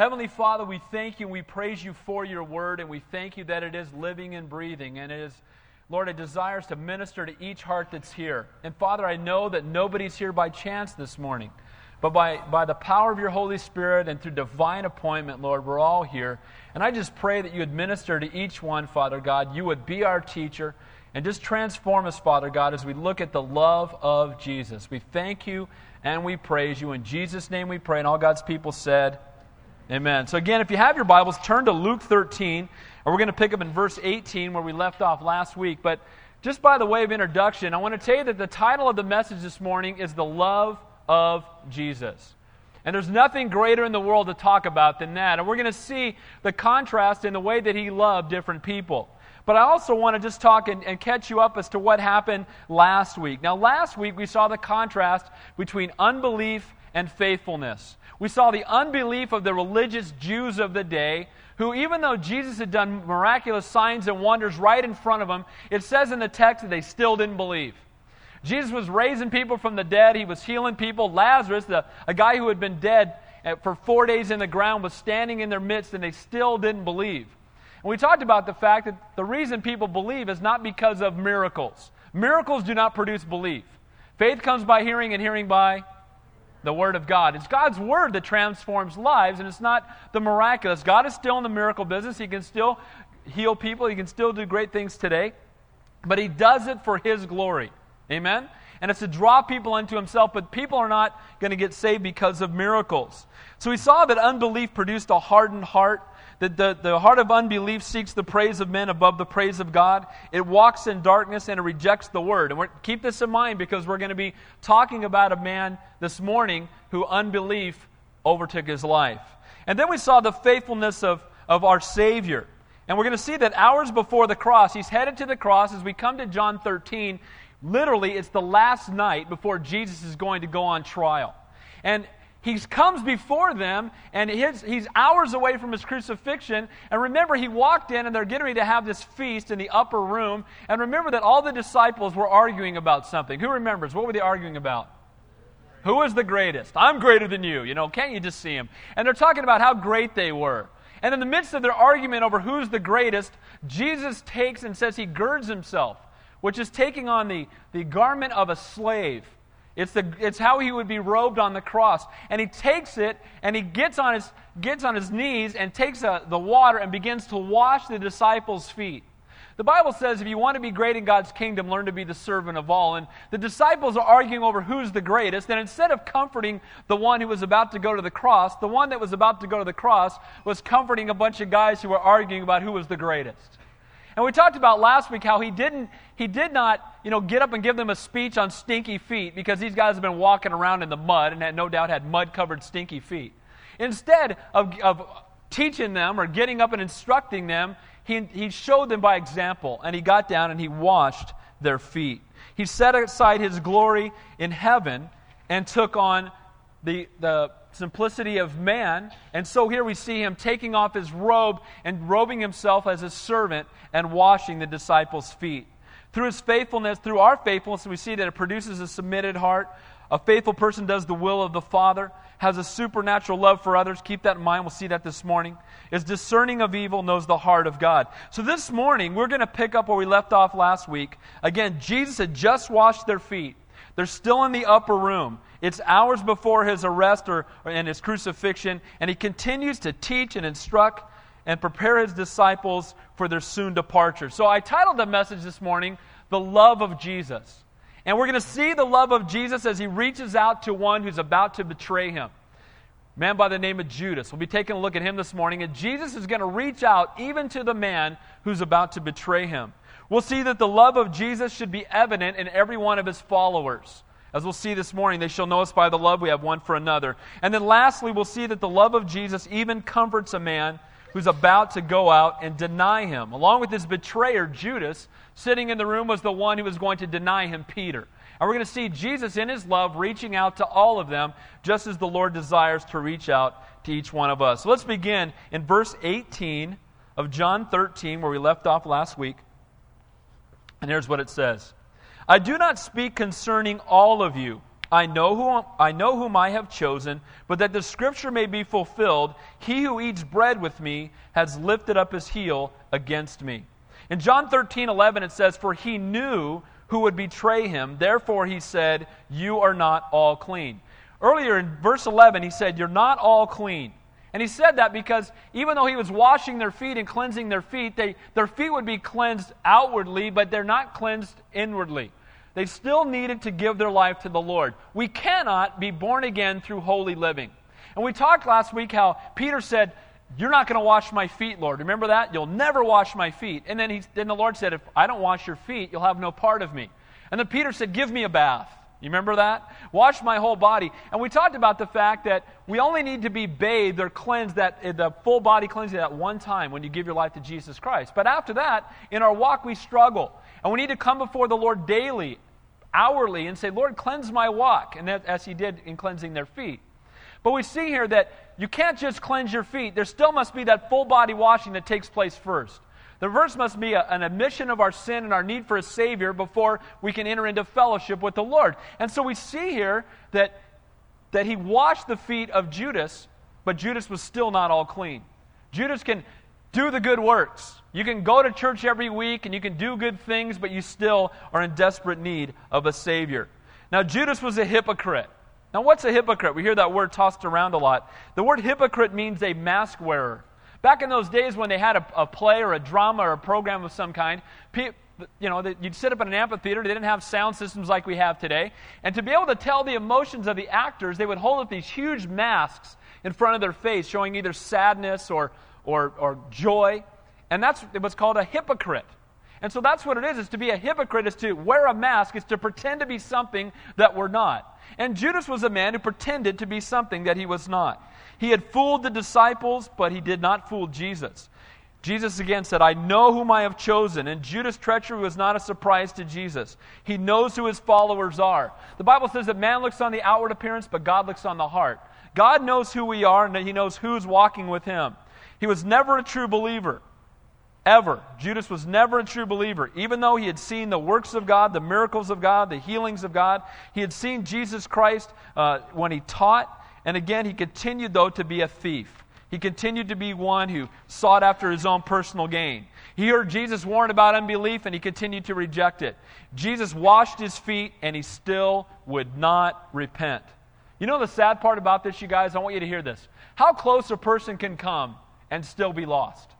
Heavenly Father, we thank you and we praise you for your word, and we thank you that it is living and breathing, and it is, Lord, it desires to minister to each heart that's here. And Father, I know that nobody's here by chance this morning, but by, by the power of your Holy Spirit and through divine appointment, Lord, we're all here. And I just pray that you would minister to each one, Father God. You would be our teacher. And just transform us, Father God, as we look at the love of Jesus. We thank you and we praise you. In Jesus' name we pray. And all God's people said, Amen. So, again, if you have your Bibles, turn to Luke 13, and we're going to pick up in verse 18 where we left off last week. But just by the way of introduction, I want to tell you that the title of the message this morning is The Love of Jesus. And there's nothing greater in the world to talk about than that. And we're going to see the contrast in the way that he loved different people. But I also want to just talk and, and, catch you up as to what happened last week. Now, last week we saw the contrast between unbelief and faithfulness. We saw the unbelief of the religious Jews of the day, who, even though Jesus had done miraculous signs and wonders right in front of them, it says in the text that they still didn't believe. Jesus was raising people from the dead, he was healing people. Lazarus, the, a guy who had been dead eh, for four days in the ground, was standing in their midst, and they still didn't believe. And we talked about the fact that the reason people believe is not because of miracles. Miracles do not produce belief. Faith comes by hearing, and hearing by the Word of God. It's God's Word that transforms lives, and it's not the miraculous. God is still in the miracle business. He can still heal people, He can still do great things today, but He does it for His glory. Amen? And it's to draw people into Himself, but people are not going to get saved because of miracles. So we saw that unbelief produced a hardened heart that the, the heart of unbelief seeks the praise of men above the praise of God. It walks in darkness and it rejects the word. And keep this in mind because we're going to be talking about a man this morning who unbelief overtook his life. And then we saw the faithfulness of, of our Savior. And we're going to see that hours before the cross, he's headed to the cross. As we come to John 13, literally, it's the last night before Jesus is going to go on trial. And he comes before them, and his, he's hours away from his crucifixion. And remember, he walked in, and they're getting ready to have this feast in the upper room. And remember that all the disciples were arguing about something. Who remembers? What were they arguing about? Who is the greatest? I'm greater than you. You know, can't you just see him? And they're talking about how great they were. And in the midst of their argument over who's the greatest, Jesus takes and says he girds himself, which is taking on the, the garment of a slave it's, the, it's how he would be robed on the cross. And he takes it and he gets on his, gets on his knees and takes a, the water and begins to wash the disciples' feet. The Bible says if you want to be great in God's kingdom, learn to be the servant of all. And the disciples are arguing over who's the greatest. And instead of comforting the one who was about to go to the cross, the one that was about to go to the cross was comforting a bunch of guys who were arguing about who was the greatest. And we talked about last week how he didn't he did not, you know, get up and give them a speech on stinky feet because these guys have been walking around in the mud and had no doubt had mud-covered stinky feet. Instead of, of teaching them or getting up and instructing them, he, he showed them by example and he got down and he washed their feet. He set aside his glory in heaven and took on the, the simplicity of man. And so here we see him taking off his robe and robing himself as a servant and washing the disciples' feet. Through his faithfulness, through our faithfulness, we see that it produces a submitted heart. A faithful person does the will of the Father, has a supernatural love for others. Keep that in mind. We'll see that this morning. Is discerning of evil, knows the heart of God. So this morning, we're going to pick up where we left off last week. Again, Jesus had just washed their feet. They're still in the upper room. It's hours before his arrest or, or and his crucifixion, and he continues to teach and instruct and prepare his disciples for their soon departure. So I titled the message this morning, The Love of Jesus. And we're going to see the love of Jesus as he reaches out to one who's about to betray him. A man by the name of Judas. We'll be taking a look at him this morning, and Jesus is going to reach out even to the man who's about to betray him. We'll see that the love of Jesus should be evident in every one of his followers. As we'll see this morning, they shall know us by the love we have one for another. And then lastly, we'll see that the love of Jesus even comforts a man who's about to go out and deny him. Along with his betrayer, Judas, sitting in the room was the one who was going to deny him, Peter. And we're going to see Jesus in his love reaching out to all of them, just as the Lord desires to reach out to each one of us. So let's begin in verse 18 of John 13, where we left off last week. And here's what it says I do not speak concerning all of you. I know, who, I know whom I have chosen, but that the scripture may be fulfilled, he who eats bread with me has lifted up his heel against me. In John 13, 11, it says, For he knew who would betray him. Therefore, he said, You are not all clean. Earlier in verse 11, he said, You're not all clean. And he said that because even though he was washing their feet and cleansing their feet, they, their feet would be cleansed outwardly, but they're not cleansed inwardly. They still needed to give their life to the Lord. We cannot be born again through holy living. And we talked last week how Peter said, You're not going to wash my feet, Lord. Remember that? You'll never wash my feet. And then, he, then the Lord said, If I don't wash your feet, you'll have no part of me. And then Peter said, Give me a bath. You remember that? Wash my whole body. And we talked about the fact that we only need to be bathed or cleansed that eh, the full body cleansing at one time when you give your life to Jesus Christ. But after that, in our walk we struggle. And we need to come before the Lord daily, hourly, and say, Lord, cleanse my walk. And that, as he did in cleansing their feet. But we see here that you can't just cleanse your feet. There still must be that full body washing that takes place first. The verse must be a, an admission of our sin and our need for a Savior before we can enter into fellowship with the Lord. And so we see here that, that he washed the feet of Judas, but Judas was still not all clean. Judas can do the good works. You can go to church every week and you can do good things, but you still are in desperate need of a Savior. Now, Judas was a hypocrite. Now, what's a hypocrite? We hear that word tossed around a lot. The word hypocrite means a mask wearer. Back in those days when they had a, a play or a drama or a program of some kind, pe- you know, you'd sit up in an amphitheater. They didn't have sound systems like we have today. And to be able to tell the emotions of the actors, they would hold up these huge masks in front of their face, showing either sadness or, or, or joy. And that's what's called a hypocrite. And so that's what it is, is to be a hypocrite, is to wear a mask, is to pretend to be something that we're not. And Judas was a man who pretended to be something that he was not. He had fooled the disciples, but he did not fool Jesus. Jesus again said, I know whom I have chosen. And Judas' treachery was not a surprise to Jesus. He knows who his followers are. The Bible says that man looks on the outward appearance, but God looks on the heart. God knows who we are, and he knows who's walking with him. He was never a true believer. Ever. Judas was never a true believer. Even though he had seen the works of God, the miracles of God, the healings of God, he had seen Jesus Christ uh, when he taught, and again, he continued, though, to be a thief. He continued to be one who sought after his own personal gain. He heard Jesus warn about unbelief and he continued to reject it. Jesus washed his feet and he still would not repent. You know the sad part about this, you guys? I want you to hear this. How close a person can come and still be lost.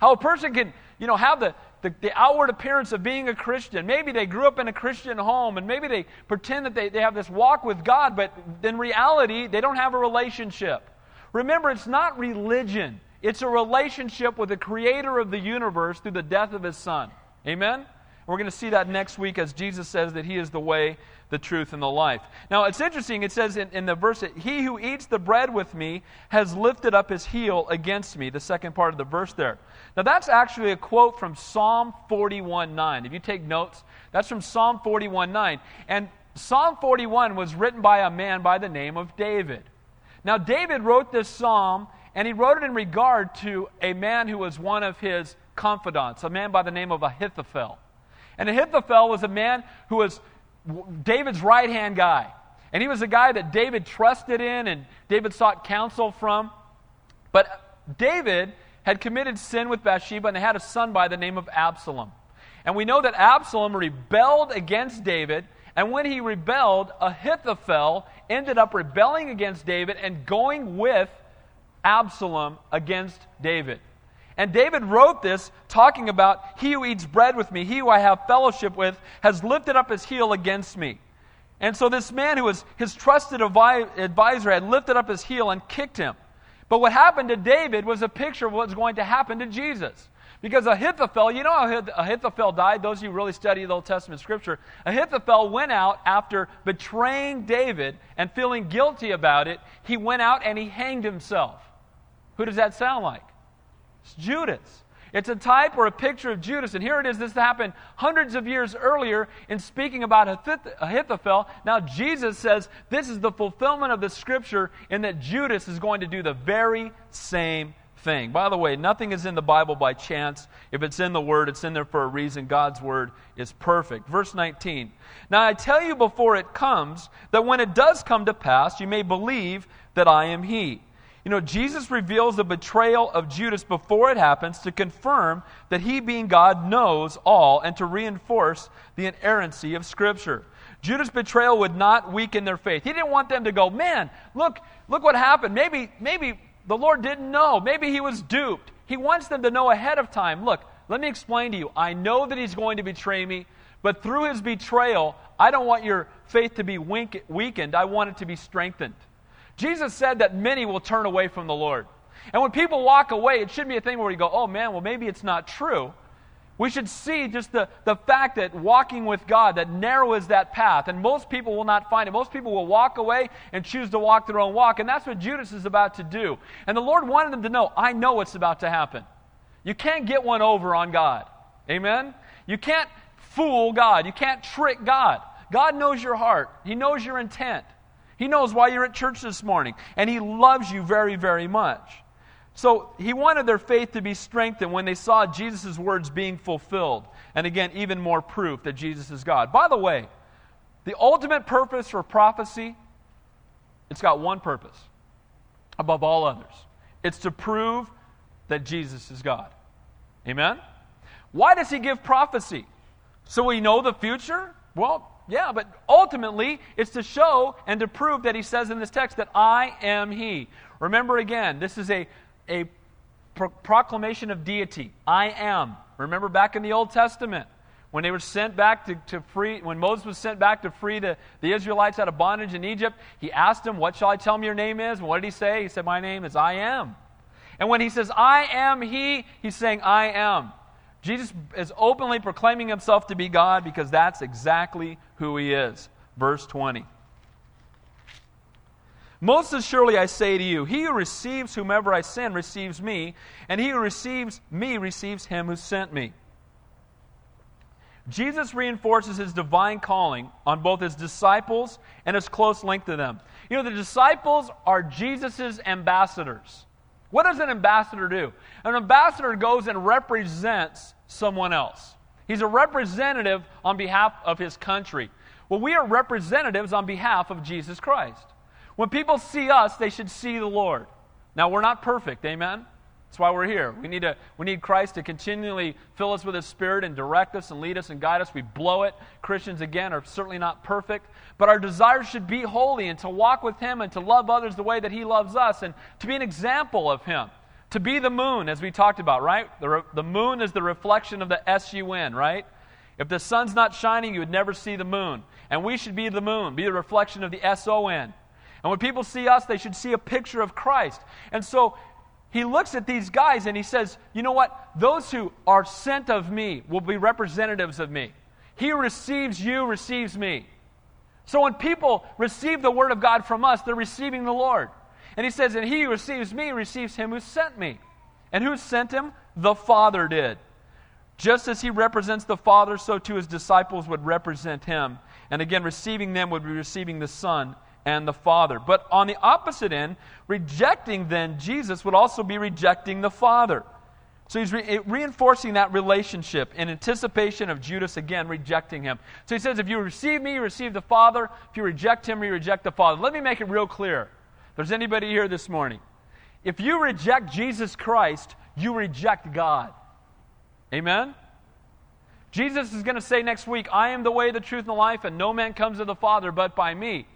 How a person can, you know, have the, the, the, outward appearance of being a Christian. Maybe they grew up in a Christian home and maybe they pretend that they, they have this walk with God, but in reality, they don't have a relationship. Remember, it's not religion, it's a relationship with the creator of the universe through the death of his son. Amen? We're going to see that next week as Jesus says that he is the way, the truth, and the life. Now, it's interesting. It says in, in the verse that he who eats the bread with me has lifted up his heel against me, the second part of the verse there. Now, that's actually a quote from Psalm 41 9. If you take notes, that's from Psalm 41 9. And Psalm 41 was written by a man by the name of David. Now, David wrote this psalm, and he wrote it in regard to a man who was one of his confidants, a man by the name of Ahithophel. And Ahithophel was a man who was David's right hand guy. And he was a guy that David trusted in and David sought counsel from. But David had committed sin with Bathsheba and they had a son by the name of Absalom. And we know that Absalom rebelled against David. And when he rebelled, Ahithophel ended up rebelling against David and going with Absalom against David. And David wrote this talking about, He who eats bread with me, he who I have fellowship with, has lifted up his heel against me. And so this man who was his trusted advisor had lifted up his heel and kicked him. But what happened to David was a picture of what's going to happen to Jesus. Because Ahithophel, you know how Ahithophel died? Those of you who really study the Old Testament scripture. Ahithophel went out after betraying David and feeling guilty about it. He went out and he hanged himself. Who does that sound like? It's Judas. It's a type or a picture of Judas. And here it is. This happened hundreds of years earlier in speaking about Ahithophel. Now, Jesus says this is the fulfillment of the scripture in that Judas is going to do the very same thing. By the way, nothing is in the Bible by chance. If it's in the Word, it's in there for a reason. God's Word is perfect. Verse 19. Now I tell you before it comes, that when it does come to pass, you may believe that I am He. You know, Jesus reveals the betrayal of Judas before it happens to confirm that he, being God, knows all and to reinforce the inerrancy of Scripture. Judas' betrayal would not weaken their faith. He didn't want them to go, man, look, look what happened. Maybe, maybe the Lord didn't know. Maybe he was duped. He wants them to know ahead of time. Look, let me explain to you. I know that he's going to betray me, but through his betrayal, I don't want your faith to be weakened. I want it to be strengthened. Jesus said that many will turn away from the Lord. And when people walk away, it shouldn't be a thing where you go, oh man, well, maybe it's not true. We should see just the, the fact that walking with God, that narrow is that path, and most people will not find it. Most people will walk away and choose to walk their own walk, and that's what Judas is about to do. And the Lord wanted them to know, I know what's about to happen. You can't get one over on God. Amen? You can't fool God. You can't trick God. God knows your heart, He knows your intent. He knows why you're at church this morning, and He loves you very, very much. So he wanted their faith to be strengthened when they saw Jesus' words being fulfilled. And again, even more proof that Jesus is God. By the way, the ultimate purpose for prophecy, it's got one purpose above all others. It's to prove that Jesus is God. Amen? Why does he give prophecy? So we know the future? Well, yeah, but ultimately, it's to show and to prove that he says in this text that I am he. Remember again, this is a a pro- proclamation of deity. I am. Remember back in the Old Testament when they were sent back to, to free, when Moses was sent back to free the, the Israelites out of bondage in Egypt, he asked them, What shall I tell them your name is? And what did he say? He said, My name is I am. And when he says, I am he, he's saying, I am. Jesus is openly proclaiming himself to be God because that's exactly who he is. Verse 20. Most assuredly I say to you, he who receives whomever I send receives me, and he who receives me receives him who sent me. Jesus reinforces his divine calling on both his disciples and his close link to them. You know, the disciples are Jesus' ambassadors. What does an ambassador do? An ambassador goes and represents someone else. He's a representative on behalf of his country. Well, we are representatives on behalf of Jesus Christ. When people see us, they should see the Lord. Now, we're not perfect, amen? That's why we're here. We need, to, we need Christ to continually fill us with His Spirit and direct us and lead us and guide us. We blow it. Christians, again, are certainly not perfect. But our desires should be holy and to walk with Him and to love others the way that He loves us and to be an example of Him. To be the moon, as we talked about, right? The, re- the moon is the reflection of the S U N, right? If the sun's not shining, you would never see the moon. And we should be the moon, be the reflection of the S O N. And when people see us, they should see a picture of Christ. And so he looks at these guys and he says, You know what? Those who are sent of me will be representatives of me. He receives you receives me. So when people receive the word of God from us, they're receiving the Lord. And he says, And he who receives me receives him who sent me. And who sent him? The Father did. Just as he represents the Father, so too his disciples would represent him. And again, receiving them would be receiving the Son and the Father. But on the opposite end, rejecting then Jesus would also be rejecting the Father. So he's re- reinforcing that relationship in anticipation of Judas again rejecting him. So he says, if you receive me, you receive the Father. If you reject him, you reject the Father. Let me make it real clear. If there's anybody here this morning, if you reject Jesus Christ, you reject God. Amen? Jesus is going to say next week, I am the way, the truth, and the life, and no man comes to the Father but by me.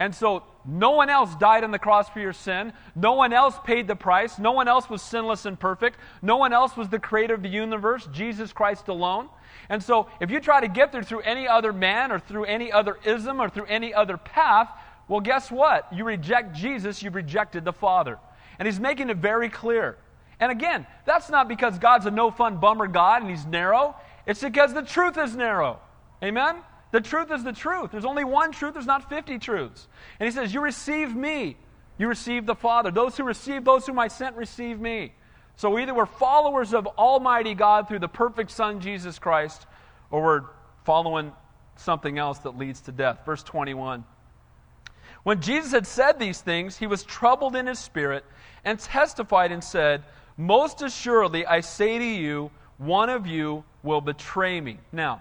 And so no one else died on the cross for your sin. No one else paid the price. No one else was sinless and perfect. No one else was the creator of the universe, Jesus Christ alone. And so if you try to get there through any other man or through any other ism or through any other path, well, guess what? You reject Jesus, you've rejected the Father. And he's making it very clear. And again, that's not because God's a no fun bummer God and he's narrow. It's because the truth is narrow. Amen? The truth is the truth. There's only one truth, there's not 50 truths. And he says, You receive me, you receive the Father. Those who receive, those whom I sent, receive me. So either we're followers of Almighty God through the perfect Son, Jesus Christ, or we're following something else that leads to death. Verse 21. When Jesus had said these things, he was troubled in his spirit and testified and said, Most assuredly, I say to you, one of you will betray me. Now,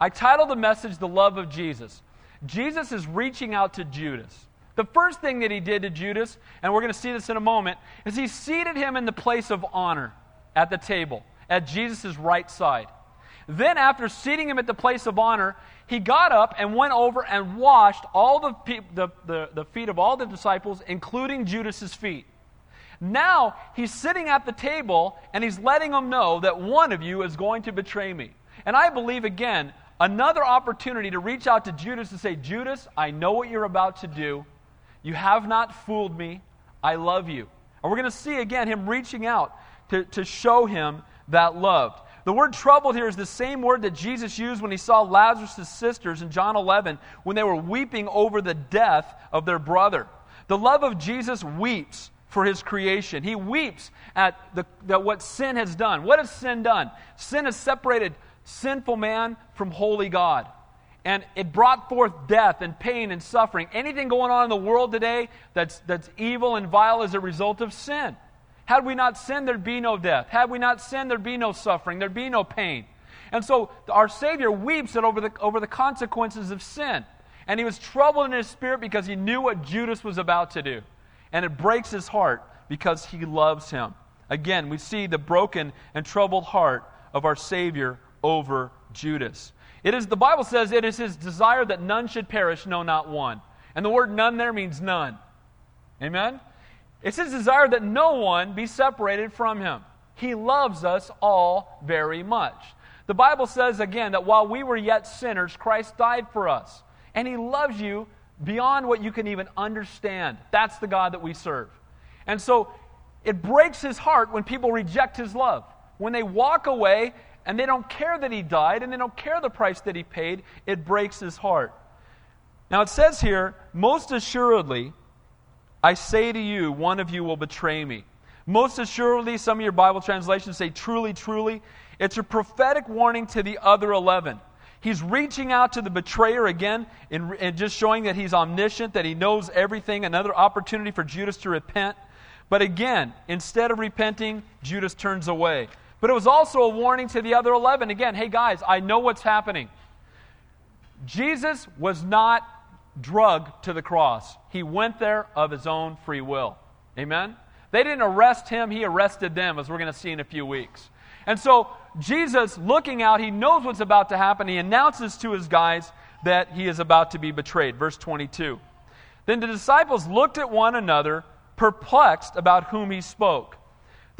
I titled the message The Love of Jesus. Jesus is reaching out to Judas. The first thing that he did to Judas, and we're going to see this in a moment, is he seated him in the place of honor at the table, at Jesus' right side. Then, after seating him at the place of honor, he got up and went over and washed all the, the, the, the feet of all the disciples, including Judas's feet. Now he's sitting at the table and he's letting them know that one of you is going to betray me. And I believe, again, another opportunity to reach out to Judas and say, Judas, I know what you're about to do. You have not fooled me. I love you. And we're going to see again him reaching out to, to show him that love. The word troubled here is the same word that Jesus used when he saw Lazarus' sisters in John 11 when they were weeping over the death of their brother. The love of Jesus weeps for his creation. He weeps at, the, at what sin has done. What has sin done? Sin has separated sinful man from holy God. And it brought forth death and pain and suffering. Anything going on in the world today that's, that's evil and vile is a result of sin. Had we not sinned, there'd be no death. Had we not sinned, there'd be no suffering. There'd be no pain. And so our Savior weeps over the, over the consequences of sin. And he was troubled in his spirit because he knew what Judas was about to do and it breaks his heart because he loves him. Again, we see the broken and troubled heart of our Savior over Judas. It is, the Bible says, it is his desire that none should perish, no, not one. And the word none there means none. Amen? It's his desire that no one be separated from him. He loves us all very much. The Bible says again that while we were yet sinners, Christ died for us. And he loves you beyond what you can even understand. That's the God that we serve. And so it breaks his heart when people reject his love. When they walk away and they don't care that he died and they don't care the price that he paid, it breaks his heart. Now it says here, most assuredly, I say to you, one of you will betray me. Most assuredly, some of your Bible translations say truly, truly. It's a prophetic warning to the other 11. He's reaching out to the betrayer again and, and just showing that he's omniscient, that he knows everything. Another opportunity for Judas to repent. But again, instead of repenting, Judas turns away. But it was also a warning to the other 11. Again, hey guys, I know what's happening. Jesus was not drugged to the cross, he went there of his own free will. Amen? They didn't arrest him, he arrested them, as we're going to see in a few weeks. And so Jesus, looking out, he knows what's about to happen. He announces to his guys that he is about to be betrayed. Verse 22. Then the disciples looked at one another, perplexed about whom he spoke.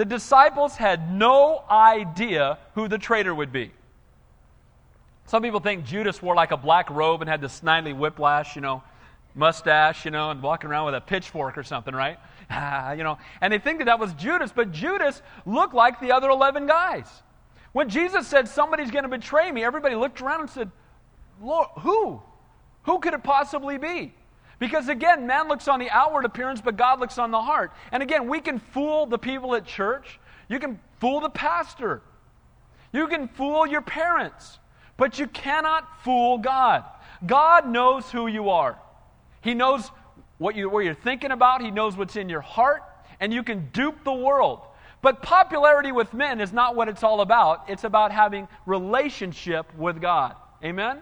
The disciples had no idea who the traitor would be. Some people think Judas wore like a black robe and had this Snidely Whiplash, you know, mustache, you know, and walking around with a pitchfork or something, right? Ah, you know, and they think that that was Judas, but Judas looked like the other 11 guys. When Jesus said, Somebody's going to betray me, everybody looked around and said, Lord, who? Who could it possibly be? Because again, man looks on the outward appearance, but God looks on the heart. And again, we can fool the people at church. You can fool the pastor. You can fool your parents. But you cannot fool God. God knows who you are. He knows what, you, what you're thinking about, He knows what's in your heart, and you can dupe the world. But popularity with men is not what it's all about. It's about having relationship with God. Amen?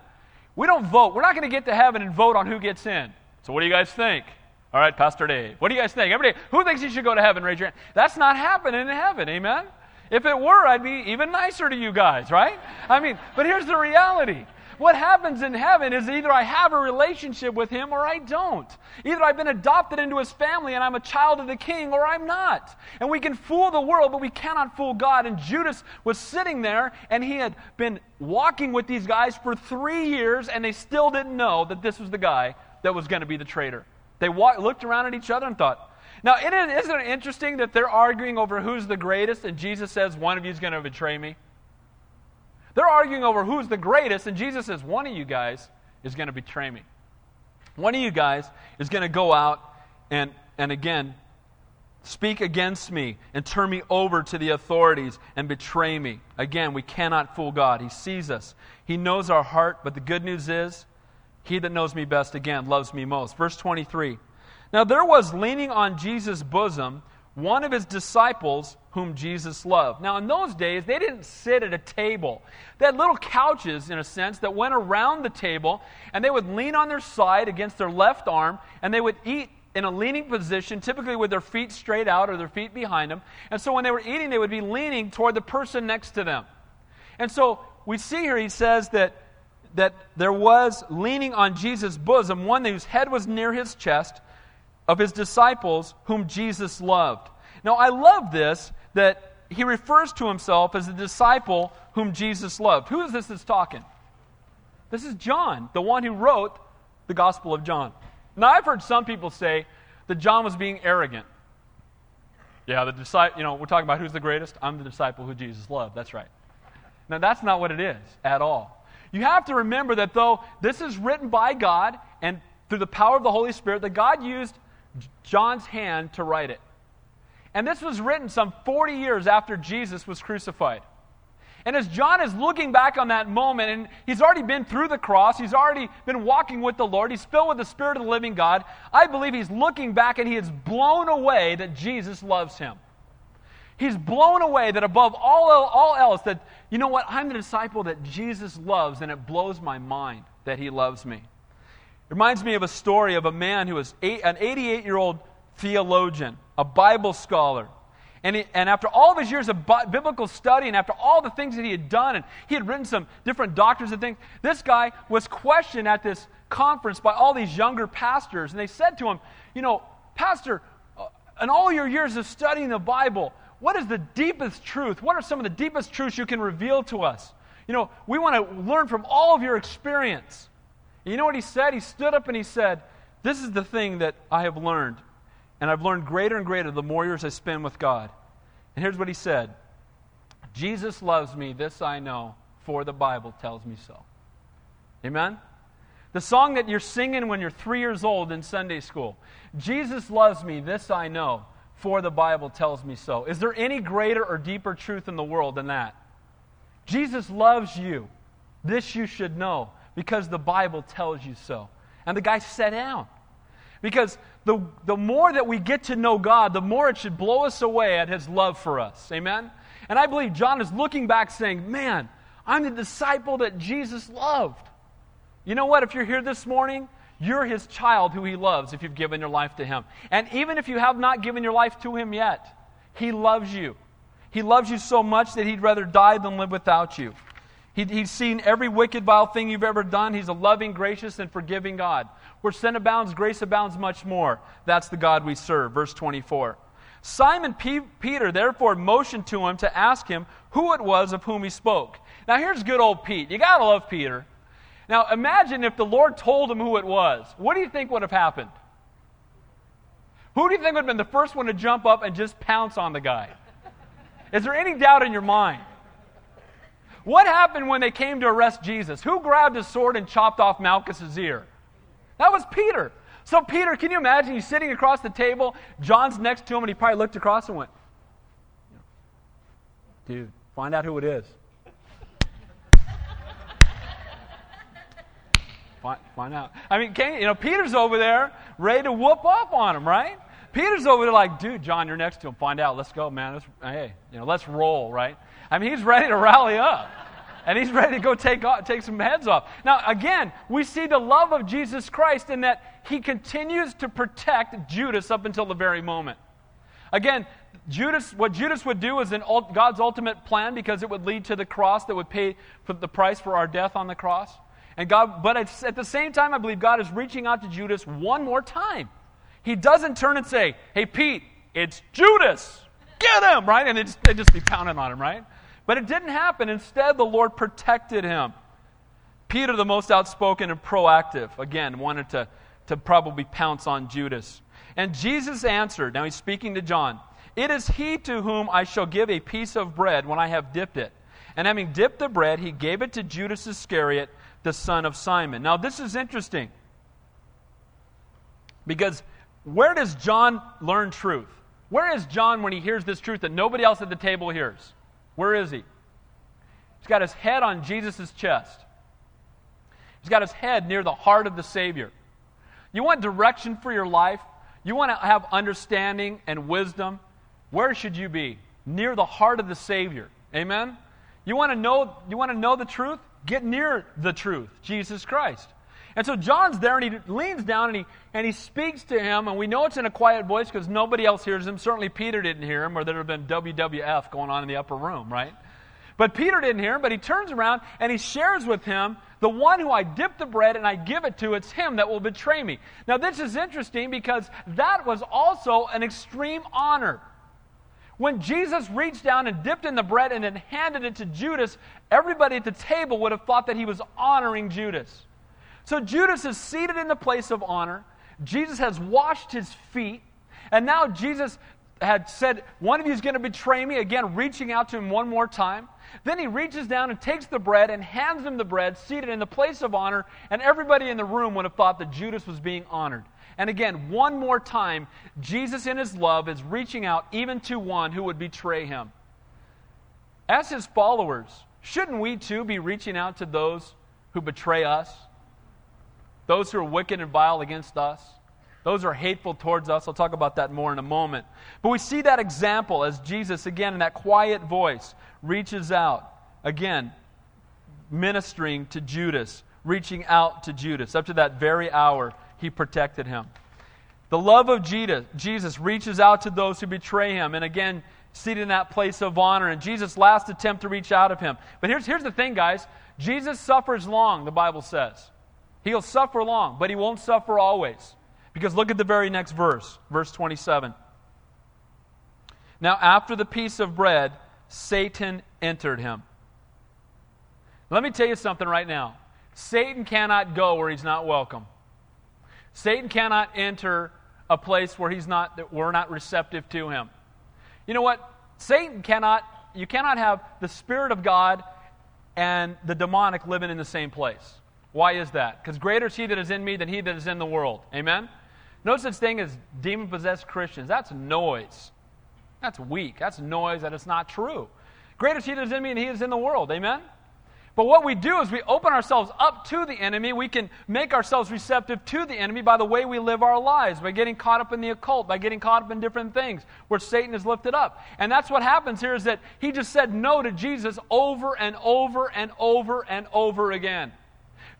We don't vote. We're not going to get to heaven and vote on who gets in. So what do you guys think? All right, Pastor Dave. What do you guys think? Everybody, who thinks you should go to heaven? Raise your hand. That's not happening in heaven. Amen? If it were, I'd be even nicer to you guys, right? I mean, but here's the reality. What happens in heaven is either I have a relationship with him or I don't. Either I've been adopted into his family and I'm a child of the king or I'm not. And we can fool the world, but we cannot fool God. And Judas was sitting there and he had been walking with these guys for three years and they still didn't know that this was the guy that was going to be the traitor. They walked, looked around at each other and thought, now, isn't it interesting that they're arguing over who's the greatest, and Jesus says, One of you is going to betray me? They're arguing over who's the greatest, and Jesus says, One of you guys is going to betray me. One of you guys is going to go out and, and again speak against me and turn me over to the authorities and betray me. Again, we cannot fool God. He sees us, He knows our heart, but the good news is, He that knows me best, again, loves me most. Verse 23. Now there was leaning on Jesus' bosom one of his disciples whom Jesus loved. Now, in those days, they didn't sit at a table. They had little couches, in a sense, that went around the table, and they would lean on their side against their left arm, and they would eat in a leaning position, typically with their feet straight out or their feet behind them. And so when they were eating, they would be leaning toward the person next to them. And so we see here, he says that, that there was leaning on Jesus' bosom, one whose head was near his chest, of his disciples whom Jesus loved. Now, I love this that he refers to himself as a disciple whom Jesus loved. Who is this that's talking? This is John, the one who wrote the Gospel of John. Now, I've heard some people say that John was being arrogant. Yeah, the disciple, you know, we're talking about who's the greatest. I'm the disciple who Jesus loved. That's right. Now, that's not what it is at all. You have to remember that though this is written by God and through the power of the Holy Spirit, that God used John's hand to write it. And this was written some 40 years after Jesus was crucified. And as John is looking back on that moment, and he's already been through the cross, he's already been walking with the Lord, he's filled with the Spirit of the living God, I believe he's looking back and he is blown away that Jesus loves him. He's blown away that above all, all else, that, you know what, I'm the disciple that Jesus loves, and it blows my mind that he loves me. It reminds me of a story of a man who was eight, an 88 year old theologian, a Bible scholar and, he, and after all of his years of biblical study and after all the things that he had done, and he had written some different doctors and things, this guy was questioned at this conference by all these younger pastors. And they said to him, You know, Pastor, uh, in all your years of studying the Bible, what is the deepest truth? What are some of the deepest truths you can reveal to us? You know, we want to learn from all of your experience. And you know what he said? He stood up and he said, This is the thing that I have learned. And I've learned greater and greater the more years I spend with God. And here's what he said Jesus loves me, this I know, for the Bible tells me so. Amen? The song that you're singing when you're three years old in Sunday school Jesus loves me, this I know, for the Bible tells me so. Is there any greater or deeper truth in the world than that? Jesus loves you. This you should know because the Bible tells you so. And the guy sat down. Because the, the more that we get to know God, the more it should blow us away at His love for us. Amen? And I believe John is looking back saying, Man, I'm the disciple that Jesus loved. You know what? If you're here this morning, you're His child who He loves if you've given your life to Him. And even if you have not given your life to Him yet, He loves you. He loves you so much that He'd rather die than live without you. He, he's seen every wicked, vile thing you've ever done. He's a loving, gracious, and forgiving God. Where sin abounds, grace abounds much more. That's the God we serve. Verse 24. Simon P- Peter therefore motioned to him to ask him who it was of whom he spoke. Now here's good old Pete. You got to love Peter. Now imagine if the Lord told him who it was. What do you think would have happened? Who do you think would have been the first one to jump up and just pounce on the guy? Is there any doubt in your mind? What happened when they came to arrest Jesus? Who grabbed his sword and chopped off Malchus's ear? That was Peter. So, Peter, can you imagine? He's sitting across the table. John's next to him, and he probably looked across and went, Dude, find out who it is. Find, find out. I mean, you know, Peter's over there ready to whoop up on him, right? Peter's over there like, dude, John, you're next to him. Find out. Let's go, man. Let's, hey, you know, let's roll, right? I mean, he's ready to rally up and he's ready to go take, off, take some heads off. Now, again, we see the love of Jesus Christ in that he continues to protect Judas up until the very moment. Again, Judas, what Judas would do is in God's ultimate plan because it would lead to the cross that would pay the price for our death on the cross. And God, but at the same time, I believe God is reaching out to Judas one more time. He doesn't turn and say, "Hey, Pete, it's Judas, get him!" Right? And they just, they just be pounding on him, right? But it didn't happen. Instead, the Lord protected him. Peter, the most outspoken and proactive, again, wanted to, to probably pounce on Judas. And Jesus answered, now he's speaking to John, It is he to whom I shall give a piece of bread when I have dipped it. And having dipped the bread, he gave it to Judas Iscariot, the son of Simon. Now, this is interesting because where does John learn truth? Where is John when he hears this truth that nobody else at the table hears? Where is he? He's got his head on Jesus' chest. He's got his head near the heart of the Savior. You want direction for your life? You want to have understanding and wisdom? Where should you be? near the heart of the Savior. Amen? You want to know, you want to know the truth? Get near the truth, Jesus Christ. And so John's there and he leans down and he, and he speaks to him, and we know it's in a quiet voice because nobody else hears him. Certainly Peter didn't hear him, or there would have been WWF going on in the upper room, right? But Peter didn't hear him, but he turns around and he shares with him, the one who I dip the bread and I give it to, it's him that will betray me. Now, this is interesting because that was also an extreme honor. When Jesus reached down and dipped in the bread and then handed it to Judas, everybody at the table would have thought that he was honoring Judas. So Judas is seated in the place of honor. Jesus has washed his feet. And now Jesus had said, One of you is going to betray me, again, reaching out to him one more time. Then he reaches down and takes the bread and hands him the bread, seated in the place of honor, and everybody in the room would have thought that Judas was being honored. And again, one more time, Jesus in his love is reaching out even to one who would betray him. As his followers, shouldn't we too be reaching out to those who betray us? Those who are wicked and vile against us? Those who are hateful towards us. I'll talk about that more in a moment. But we see that example as Jesus, again, in that quiet voice, reaches out, again, ministering to Judas, reaching out to Judas. Up to that very hour, he protected him. The love of Jesus reaches out to those who betray him. And again, seated in that place of honor. And Jesus' last attempt to reach out of him. But here's, here's the thing, guys Jesus suffers long, the Bible says. He'll suffer long, but he won't suffer always. Because look at the very next verse, verse 27. Now, after the piece of bread, Satan entered him. Let me tell you something right now. Satan cannot go where he's not welcome. Satan cannot enter a place where he's not that we're not receptive to him. You know what? Satan cannot you cannot have the spirit of God and the demonic living in the same place. Why is that? Because greater is he that is in me than he that is in the world. Amen? No such thing as demon possessed Christians. That's noise. That's weak. That's noise that is not true. Greater is he that is in me than he is in the world. Amen? But what we do is we open ourselves up to the enemy. We can make ourselves receptive to the enemy by the way we live our lives, by getting caught up in the occult, by getting caught up in different things where Satan is lifted up. And that's what happens here is that he just said no to Jesus over and over and over and over again.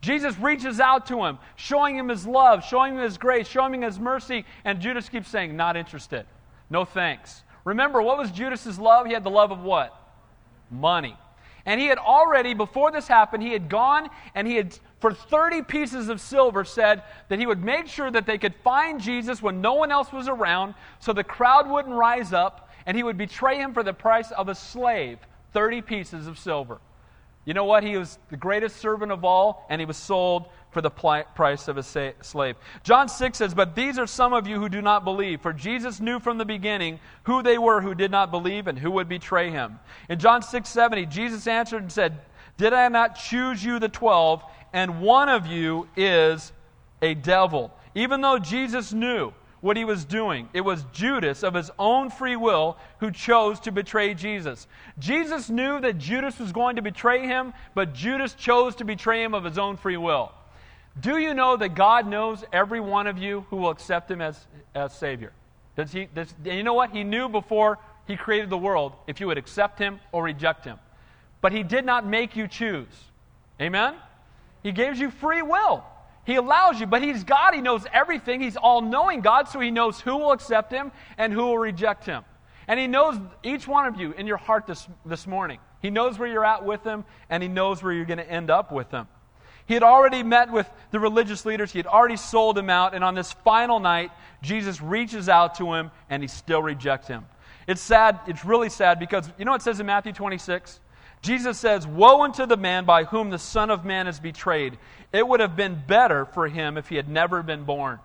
Jesus reaches out to him, showing him his love, showing him his grace, showing him his mercy, and Judas keeps saying, Not interested. No thanks. Remember, what was Judas's love? He had the love of what? Money. And he had already, before this happened, he had gone and he had, for 30 pieces of silver, said that he would make sure that they could find Jesus when no one else was around so the crowd wouldn't rise up and he would betray him for the price of a slave 30 pieces of silver. You know what? He was the greatest servant of all, and he was sold for the price of a slave. John 6 says, But these are some of you who do not believe, for Jesus knew from the beginning who they were who did not believe and who would betray him. In John 6 70, Jesus answered and said, Did I not choose you, the twelve, and one of you is a devil? Even though Jesus knew what he was doing. It was Judas, of his own free will, who chose to betray Jesus. Jesus knew that Judas was going to betray him, but Judas chose to betray him of his own free will. Do you know that God knows every one of you who will accept Him as, as Savior? Does he, does, and you know what? He knew before He created the world if you would accept Him or reject Him. But He did not make you choose. Amen? He gives you free will. He allows you, but He's God. He knows everything. He's all knowing God, so He knows who will accept Him and who will reject Him. And He knows each one of you in your heart this, this morning. He knows where you're at with Him, and He knows where you're going to end up with Him. He had already met with the religious leaders, he had already sold him out, and on this final night, Jesus reaches out to him and he still rejects him. It's sad, it's really sad because you know what it says in Matthew 26? Jesus says, Woe unto the man by whom the Son of Man is betrayed. It would have been better for him if he had never been born.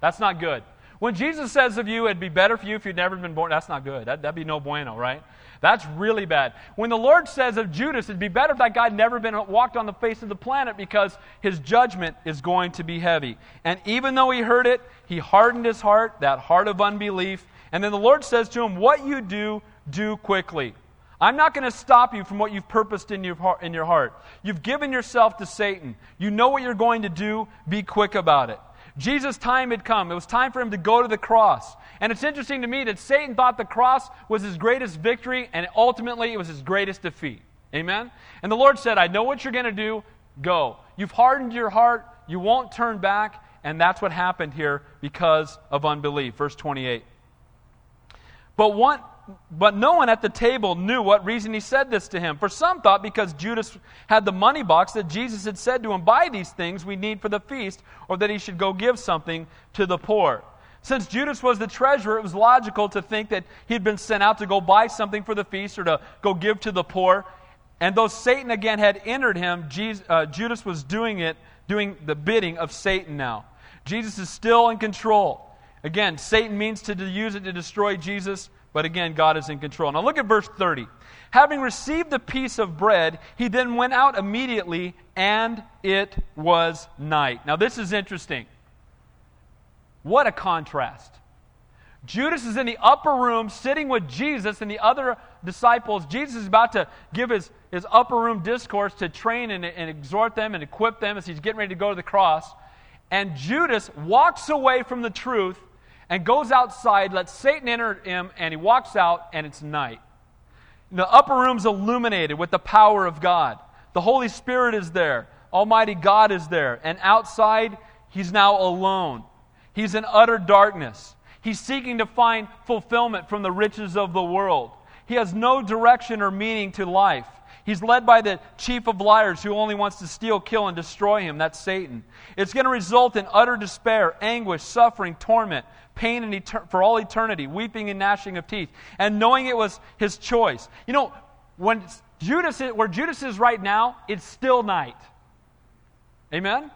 That's not good. When Jesus says of you, it'd be better for you if you'd never been born, that's not good. That, that'd be no bueno, right? That's really bad. When the Lord says of Judas, it'd be better if that guy had never been walked on the face of the planet because his judgment is going to be heavy. And even though he heard it, he hardened his heart, that heart of unbelief. And then the Lord says to him, What you do, do quickly. I'm not going to stop you from what you've purposed in your, heart, in your heart. You've given yourself to Satan. You know what you're going to do. Be quick about it. Jesus' time had come. It was time for him to go to the cross. And it's interesting to me that Satan thought the cross was his greatest victory, and ultimately it was his greatest defeat. Amen? And the Lord said, I know what you're going to do. Go. You've hardened your heart. You won't turn back. And that's what happened here because of unbelief. Verse 28. But one, but no one at the table knew what reason he said this to him. For some thought because Judas had the money box that Jesus had said to him, Buy these things we need for the feast, or that he should go give something to the poor. Since Judas was the treasurer, it was logical to think that he'd been sent out to go buy something for the feast or to go give to the poor. And though Satan again had entered him, Jesus, uh, Judas was doing it, doing the bidding of Satan now. Jesus is still in control. Again, Satan means to use it to destroy Jesus. But again, God is in control. Now look at verse 30. Having received the piece of bread, he then went out immediately, and it was night. Now this is interesting. What a contrast. Judas is in the upper room sitting with Jesus and the other disciples. Jesus is about to give his, his upper room discourse to train and, and exhort them and equip them as he's getting ready to go to the cross. And Judas walks away from the truth and goes outside, lets Satan enter him, and he walks out, and it's night. The upper room's illuminated with the power of God. The Holy Spirit is there. Almighty God is there. And outside, he's now alone. He's in utter darkness. He's seeking to find fulfillment from the riches of the world. He has no direction or meaning to life. He's led by the chief of liars who only wants to steal, kill, and destroy him. That's Satan. It's going to result in utter despair, anguish, suffering, torment, pain in etern- for all eternity, weeping and gnashing of teeth, and knowing it was his choice. You know, when Judas is, where Judas is right now, it's still night. Amen?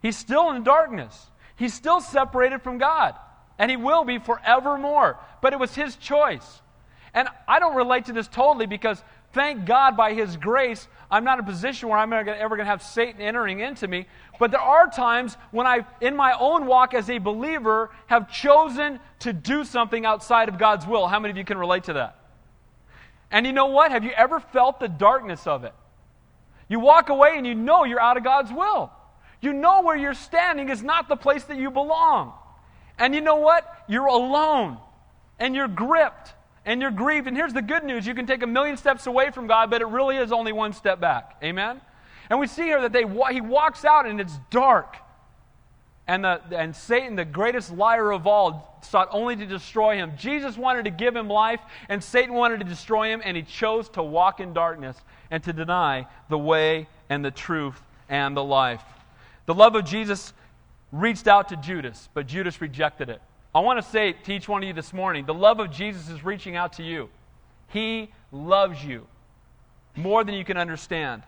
He's still in darkness. He's still separated from God. And he will be forevermore. But it was his choice. And I don't relate to this totally because thank God by his grace, I'm not in a position where I'm ever going to have Satan entering into me. But there are times when I, in my own walk as a believer, have chosen to do something outside of God's will. How many of you can relate to that? And you know what? Have you ever felt the darkness of it? You walk away and you know you're out of God's will. You know where you're standing is not the place that you belong. And you know what? You're alone and you're gripped and you're grieved. And here's the good news you can take a million steps away from God, but it really is only one step back. Amen? And we see here that they, he walks out and it's dark. And, the, and Satan, the greatest liar of all, sought only to destroy him. Jesus wanted to give him life, and Satan wanted to destroy him, and he chose to walk in darkness and to deny the way and the truth and the life. The love of Jesus reached out to Judas, but Judas rejected it. I want to say to each one of you this morning the love of Jesus is reaching out to you. He loves you more than you can understand.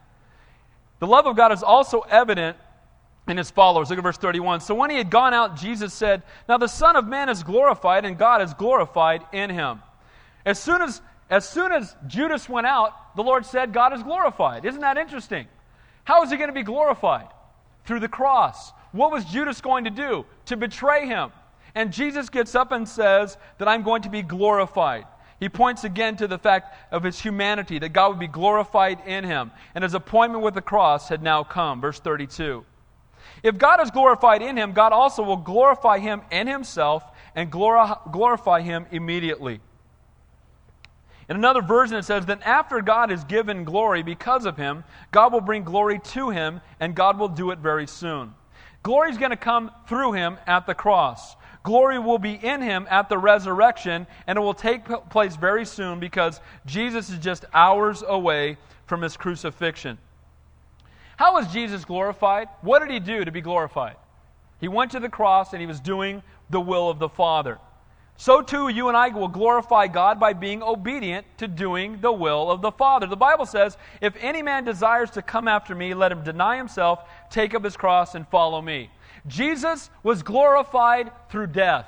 The love of God is also evident in his followers. Look at verse 31. So when he had gone out, Jesus said, Now the Son of Man is glorified, and God is glorified in him. As soon as, as soon as Judas went out, the Lord said, God is glorified. Isn't that interesting? How is he going to be glorified? Through the cross. What was Judas going to do? To betray him. And Jesus gets up and says that I'm going to be glorified. He points again to the fact of his humanity, that God would be glorified in him. And his appointment with the cross had now come. Verse 32. If God is glorified in him, God also will glorify him in himself and glorify him immediately. In another version, it says, Then after God is given glory because of him, God will bring glory to him, and God will do it very soon. Glory is going to come through him at the cross. Glory will be in him at the resurrection, and it will take place very soon because Jesus is just hours away from his crucifixion. How was Jesus glorified? What did he do to be glorified? He went to the cross and he was doing the will of the Father. So too, you and I will glorify God by being obedient to doing the will of the Father. The Bible says, If any man desires to come after me, let him deny himself, take up his cross, and follow me. Jesus was glorified through death.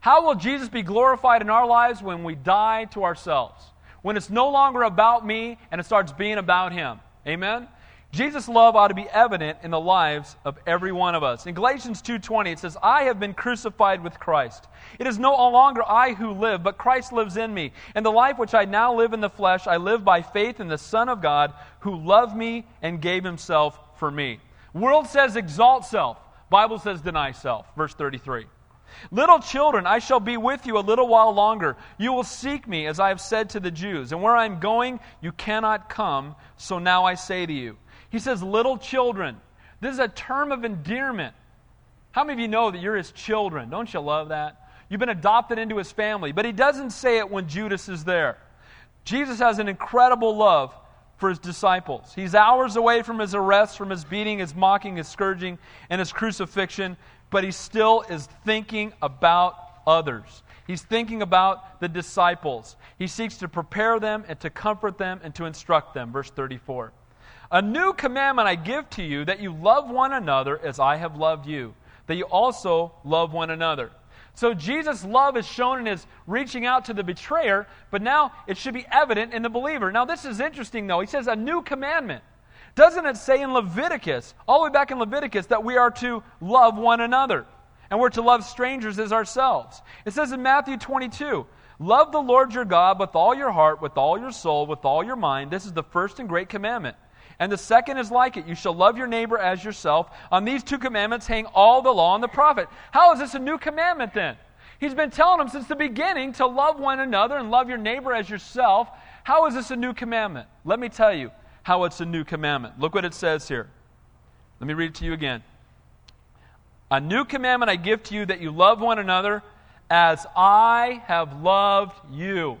How will Jesus be glorified in our lives when we die to ourselves? When it's no longer about me and it starts being about Him. Amen? Jesus' love ought to be evident in the lives of every one of us. In Galatians 2:20 it says, "I have been crucified with Christ. It is no longer I who live, but Christ lives in me. And the life which I now live in the flesh, I live by faith in the Son of God, who loved me and gave himself for me." World says exalt self. Bible says deny self. Verse 33. Little children, I shall be with you a little while longer. You will seek me, as I have said to the Jews. And where I am going, you cannot come. So now I say to you. He says, Little children. This is a term of endearment. How many of you know that you're his children? Don't you love that? You've been adopted into his family. But he doesn't say it when Judas is there. Jesus has an incredible love for his disciples. He's hours away from his arrest, from his beating, his mocking, his scourging, and his crucifixion but he still is thinking about others. He's thinking about the disciples. He seeks to prepare them and to comfort them and to instruct them. Verse 34. A new commandment I give to you that you love one another as I have loved you, that you also love one another. So Jesus' love is shown in his reaching out to the betrayer, but now it should be evident in the believer. Now, this is interesting, though. He says a new commandment. Doesn't it say in Leviticus, all the way back in Leviticus, that we are to love one another? And we're to love strangers as ourselves. It says in Matthew 22, Love the Lord your God with all your heart, with all your soul, with all your mind. This is the first and great commandment. And the second is like it. You shall love your neighbor as yourself. On these two commandments hang all the law and the prophet. How is this a new commandment then? He's been telling them since the beginning to love one another and love your neighbor as yourself. How is this a new commandment? Let me tell you how it's a new commandment. Look what it says here. Let me read it to you again. A new commandment I give to you that you love one another as I have loved you.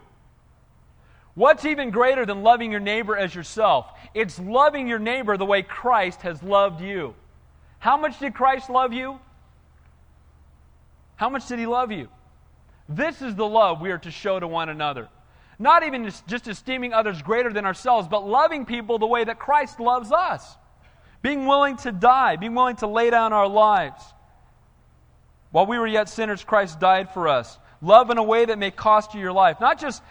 What's even greater than loving your neighbor as yourself? It's loving your neighbor the way Christ has loved you. How much did Christ love you? How much did he love you? This is the love we are to show to one another. Not even just esteeming others greater than ourselves, but loving people the way that Christ loves us. Being willing to die, being willing to lay down our lives. While we were yet sinners, Christ died for us. Love in a way that may cost you your life. Not just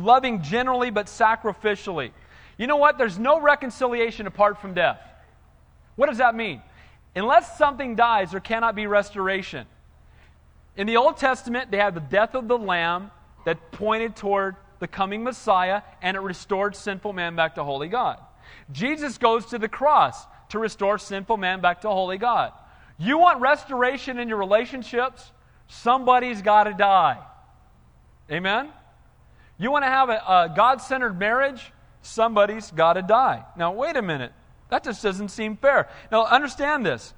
loving generally, but sacrificially. You know what? There's no reconciliation apart from death. What does that mean? Unless something dies, there cannot be restoration. In the Old Testament, they had the death of the lamb that pointed toward the coming Messiah, and it restored sinful man back to holy God. Jesus goes to the cross to restore sinful man back to holy God. You want restoration in your relationships? Somebody's got to die. Amen? You want to have a, a God centered marriage? Somebody's got to die. Now, wait a minute. That just doesn't seem fair. Now, understand this.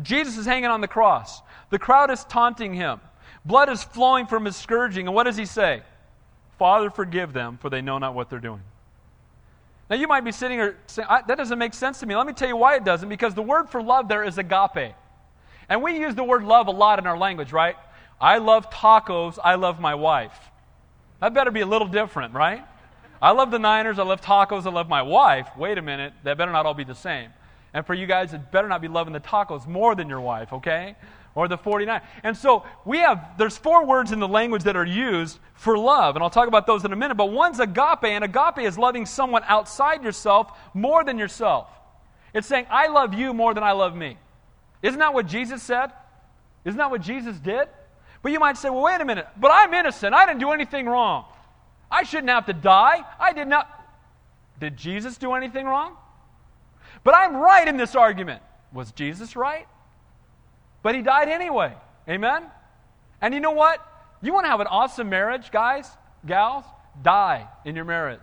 Jesus is hanging on the cross. The crowd is taunting him. Blood is flowing from his scourging. And what does he say? Father, forgive them, for they know not what they're doing. Now, you might be sitting here saying, that doesn't make sense to me. Let me tell you why it doesn't, because the word for love there is agape. And we use the word love a lot in our language, right? I love tacos, I love my wife. That better be a little different, right? I love the Niners, I love tacos, I love my wife. Wait a minute, that better not all be the same. And for you guys, it better not be loving the tacos more than your wife, okay? or the 49. And so we have, there's four words in the language that are used for love, and I'll talk about those in a minute. But one's agape, and agape is loving someone outside yourself more than yourself. It's saying, I love you more than I love me. Isn't that what Jesus said? Isn't that what Jesus did? But you might say, well, wait a minute, but I'm innocent. I didn't do anything wrong. I shouldn't have to die. I did not. Did Jesus do anything wrong? But I'm right in this argument. Was Jesus right? But he died anyway. Amen? And you know what? You want to have an awesome marriage, guys, gals? Die in your marriage.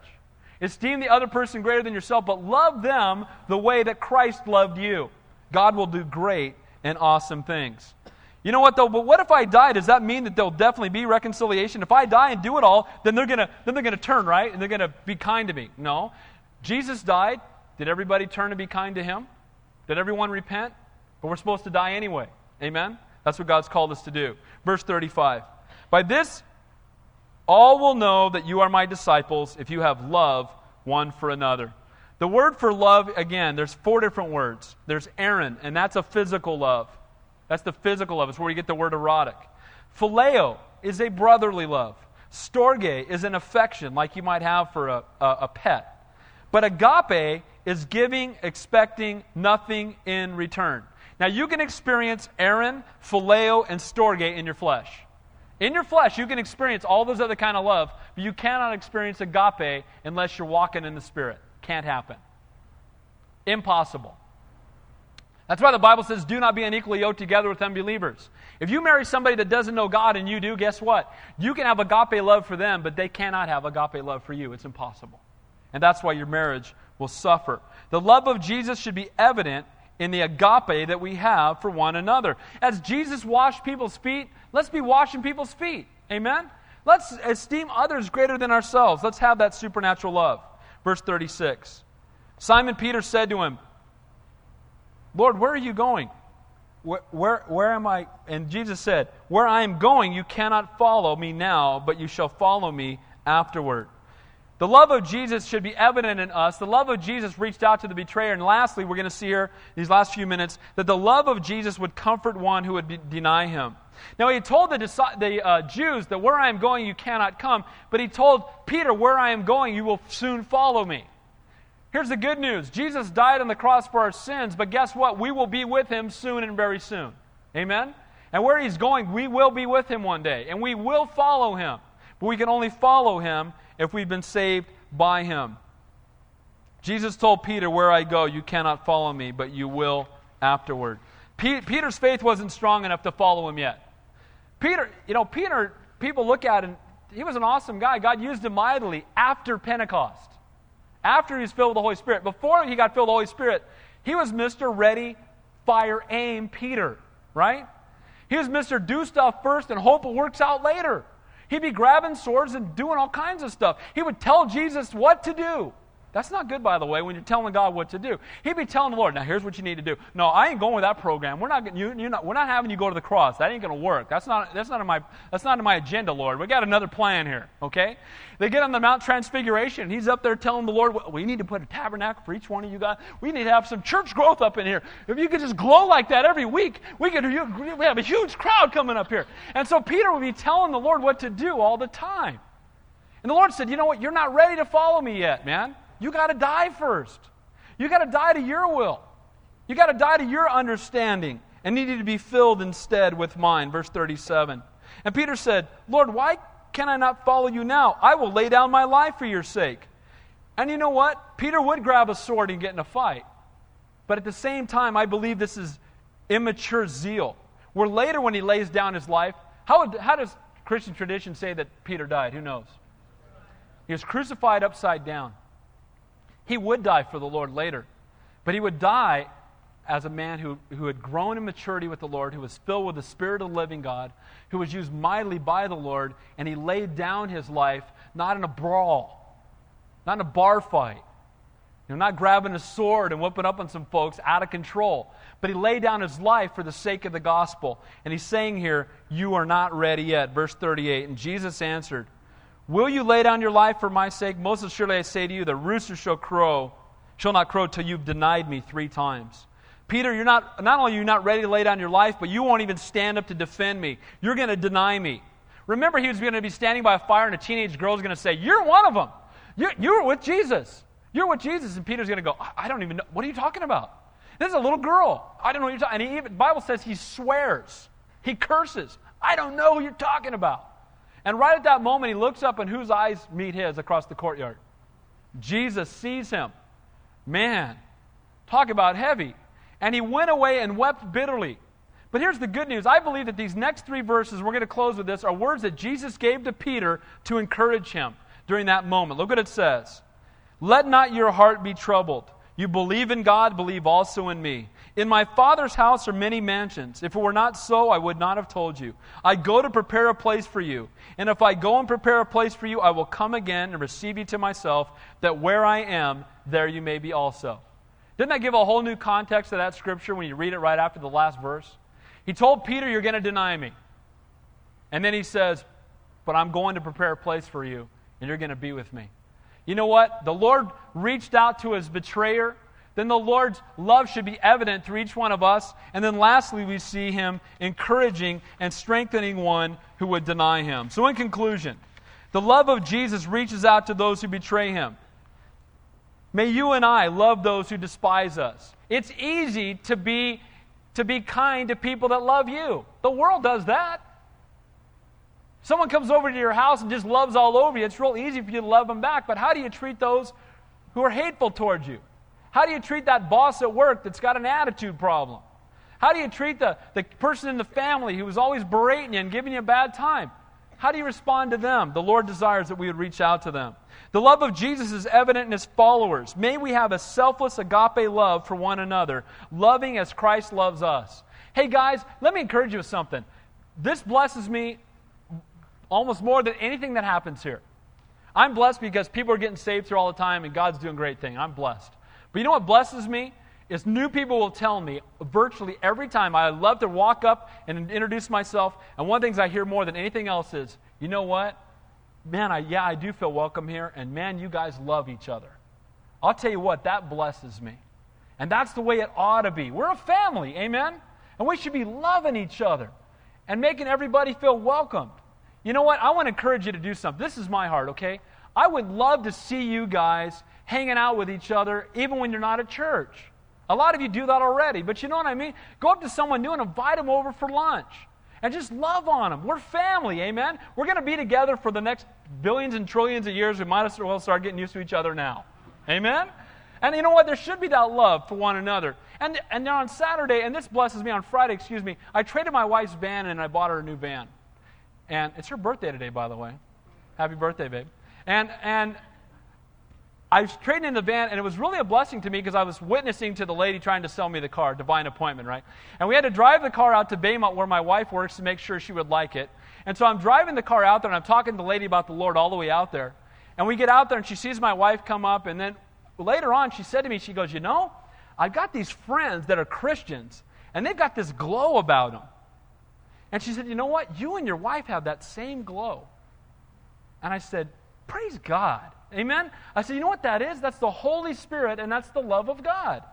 Esteem the other person greater than yourself, but love them the way that Christ loved you. God will do great and awesome things. You know what though? But what if I die? Does that mean that there'll definitely be reconciliation? If I die and do it all, then they're gonna then they're gonna turn right and they're gonna be kind to me. No. Jesus died. Did everybody turn to be kind to him? Did everyone repent? But we're supposed to die anyway. Amen? That's what God's called us to do. Verse 35. By this, all will know that you are my disciples if you have love one for another. The word for love, again, there's four different words. There's eros, and that's a physical love. That's the physical love. It's where you get the word erotic. Phileo is a brotherly love. Storge is an affection like you might have for a, a, a pet. But agape is giving, expecting nothing in return. Now, you can experience eros, phileo, and storge in your flesh. In your flesh, you can experience all those other kind of love, but you cannot experience agape unless you're walking in the Spirit. Can't happen. Impossible. That's why the Bible says, do not be unequally yoked together with unbelievers. If you marry somebody that doesn't know God and you do, guess what? You can have agape love for them, but they cannot have agape love for you. It's impossible. And that's why your marriage will suffer. The love of Jesus should be evident in the agape that we have for one another. As Jesus washed people's feet, let's be washing people's feet. Amen? Let's esteem others greater than ourselves. Let's have that supernatural love. Verse 36. Simon Peter said to him, Lord, where are you going? Where, where, where am I? And Jesus said, Where I am going, you cannot follow me now, but you shall follow me afterward. The love of Jesus should be evident in us. The love of Jesus reached out to the betrayer. And lastly, we're going to see here, these last few minutes, that the love of Jesus would comfort one who would be, deny him. Now, he told the, the uh, Jews that where I am going, you cannot come. But he told Peter, Where I am going, you will soon follow me. Here's the good news Jesus died on the cross for our sins, but guess what? We will be with him soon and very soon. Amen? And where he's going, we will be with him one day, and we will follow him. But we can only follow him if we've been saved by him. Jesus told Peter, Where I go, you cannot follow me, but you will afterward. Peter's faith wasn't strong enough to follow him yet. Peter, you know, Peter, people look at him, he was an awesome guy. God used him mightily after Pentecost, after he was filled with the Holy Spirit. Before he got filled with the Holy Spirit, he was Mr. Ready, Fire, Aim Peter, right? He was Mr. Do stuff first and hope it works out later. He'd be grabbing swords and doing all kinds of stuff. He would tell Jesus what to do. That's not good, by the way, when you're telling God what to do. He'd be telling the Lord, now here's what you need to do. No, I ain't going with that program. We're not, you, you're not, we're not having you go to the cross. That ain't going to work. That's not, that's, not in my, that's not in my agenda, Lord. We got another plan here, okay? They get on the Mount Transfiguration. He's up there telling the Lord, we need to put a tabernacle for each one of you guys. We need to have some church growth up in here. If you could just glow like that every week, we could we have a huge crowd coming up here. And so Peter would be telling the Lord what to do all the time. And the Lord said, you know what? You're not ready to follow me yet, man. You got to die first. You got to die to your will. You got to die to your understanding and needed to be filled instead with mine. Verse 37. And Peter said, Lord, why can I not follow you now? I will lay down my life for your sake. And you know what? Peter would grab a sword and get in a fight. But at the same time, I believe this is immature zeal. Where later, when he lays down his life, how, how does Christian tradition say that Peter died? Who knows? He was crucified upside down. He would die for the Lord later, but he would die as a man who, who had grown in maturity with the Lord, who was filled with the Spirit of the living God, who was used mightily by the Lord, and he laid down his life not in a brawl, not in a bar fight, you know, not grabbing a sword and whipping up on some folks out of control, but he laid down his life for the sake of the gospel. And he's saying here, You are not ready yet. Verse 38. And Jesus answered, Will you lay down your life for my sake? Most assuredly I say to you, the rooster shall crow, shall not crow till you've denied me three times. Peter, you're not, not only are you not ready to lay down your life, but you won't even stand up to defend me. You're going to deny me. Remember, he was going to be standing by a fire, and a teenage girl is going to say, You're one of them. You're, you're with Jesus. You're with Jesus. And Peter's going to go, I don't even know. What are you talking about? This is a little girl. I don't know what you're talking And the Bible says he swears, he curses. I don't know who you're talking about. And right at that moment, he looks up, and whose eyes meet his across the courtyard? Jesus sees him. Man, talk about heavy. And he went away and wept bitterly. But here's the good news. I believe that these next three verses, we're going to close with this, are words that Jesus gave to Peter to encourage him during that moment. Look what it says Let not your heart be troubled. You believe in God, believe also in me. In my Father's house are many mansions. If it were not so, I would not have told you. I go to prepare a place for you. And if I go and prepare a place for you, I will come again and receive you to myself, that where I am, there you may be also. Didn't that give a whole new context to that scripture when you read it right after the last verse? He told Peter, You're going to deny me. And then he says, But I'm going to prepare a place for you, and you're going to be with me. You know what? The Lord reached out to his betrayer then the Lord's love should be evident through each one of us. And then lastly, we see him encouraging and strengthening one who would deny him. So, in conclusion, the love of Jesus reaches out to those who betray him. May you and I love those who despise us. It's easy to be, to be kind to people that love you. The world does that. Someone comes over to your house and just loves all over you. It's real easy for you to love them back. But how do you treat those who are hateful towards you? How do you treat that boss at work that's got an attitude problem? How do you treat the, the person in the family who's always berating you and giving you a bad time? How do you respond to them? The Lord desires that we would reach out to them. The love of Jesus is evident in his followers. May we have a selfless agape love for one another, loving as Christ loves us. Hey, guys, let me encourage you with something. This blesses me almost more than anything that happens here. I'm blessed because people are getting saved here all the time and God's doing great things. I'm blessed. But you know what blesses me? Is new people will tell me virtually every time I love to walk up and introduce myself. And one of the things I hear more than anything else is, you know what? Man, I, yeah, I do feel welcome here. And man, you guys love each other. I'll tell you what, that blesses me. And that's the way it ought to be. We're a family, amen? And we should be loving each other and making everybody feel welcomed. You know what? I want to encourage you to do something. This is my heart, okay? I would love to see you guys hanging out with each other even when you're not at church. A lot of you do that already, but you know what I mean? Go up to someone new and invite them over for lunch and just love on them. We're family, amen? We're going to be together for the next billions and trillions of years. We might as well start getting used to each other now. Amen? And you know what? There should be that love for one another. And, and on Saturday, and this blesses me on Friday, excuse me, I traded my wife's van and I bought her a new van. And it's her birthday today, by the way. Happy birthday, babe. And, and I was trading in the van, and it was really a blessing to me because I was witnessing to the lady trying to sell me the car, divine appointment, right? And we had to drive the car out to Baymont where my wife works to make sure she would like it. And so I'm driving the car out there, and I'm talking to the lady about the Lord all the way out there. And we get out there, and she sees my wife come up, and then later on, she said to me, she goes, You know, I've got these friends that are Christians, and they've got this glow about them. And she said, You know what? You and your wife have that same glow. And I said, Praise God. Amen? I said, You know what that is? That's the Holy Spirit, and that's the love of God.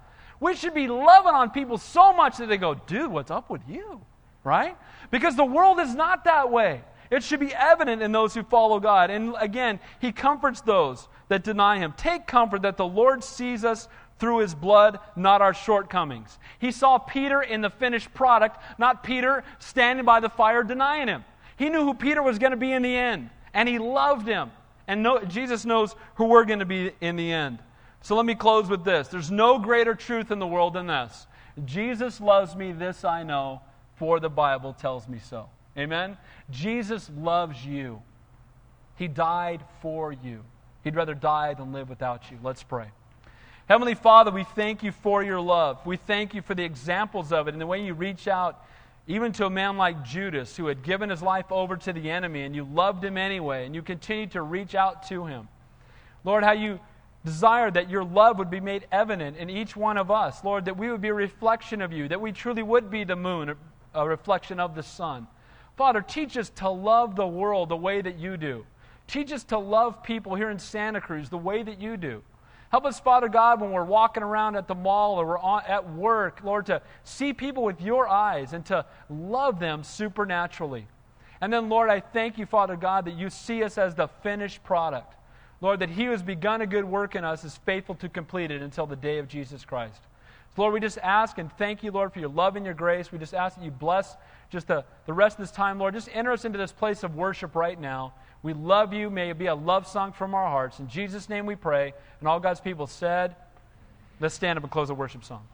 We should be loving on people so much that they go, Dude, what's up with you? Right? Because the world is not that way. It should be evident in those who follow God. And again, He comforts those that deny Him. Take comfort that the Lord sees us through his blood, not our shortcomings. He saw Peter in the finished product, not Peter standing by the fire denying him. He knew who Peter was going to be in the end, and he loved him. And no, Jesus knows who we're going to be in the end. So let me close with this. There's no greater truth in the world than this. Jesus loves me, this I know, for the Bible tells me so. Amen? Jesus loves you. He died for you. He'd rather die than live without you. Let's pray. Heavenly Father, we thank you for your love. We thank you for the examples of it and the way you reach out even to a man like Judas who had given his life over to the enemy and you loved him anyway and you continued to reach out to him. Lord, how you desire that your love would be made evident in each one of us. Lord, that we would be a reflection of you, that we truly would be the moon, a reflection of the sun. Father, teach us to love the world the way that you do. Teach us to love people here in Santa Cruz the way that you do. Help us, Father God, when we're walking around at the mall or we're on, at work, Lord, to see people with your eyes and to love them supernaturally. And then, Lord, I thank you, Father God, that you see us as the finished product. Lord, that He who has begun a good work in us is faithful to complete it until the day of Jesus Christ. So, Lord, we just ask and thank you, Lord, for your love and your grace. We just ask that you bless just the, the rest of this time, Lord. Just enter us into this place of worship right now. We love you. May it be a love song from our hearts. In Jesus' name we pray. And all God's people said, let's stand up and close the worship song.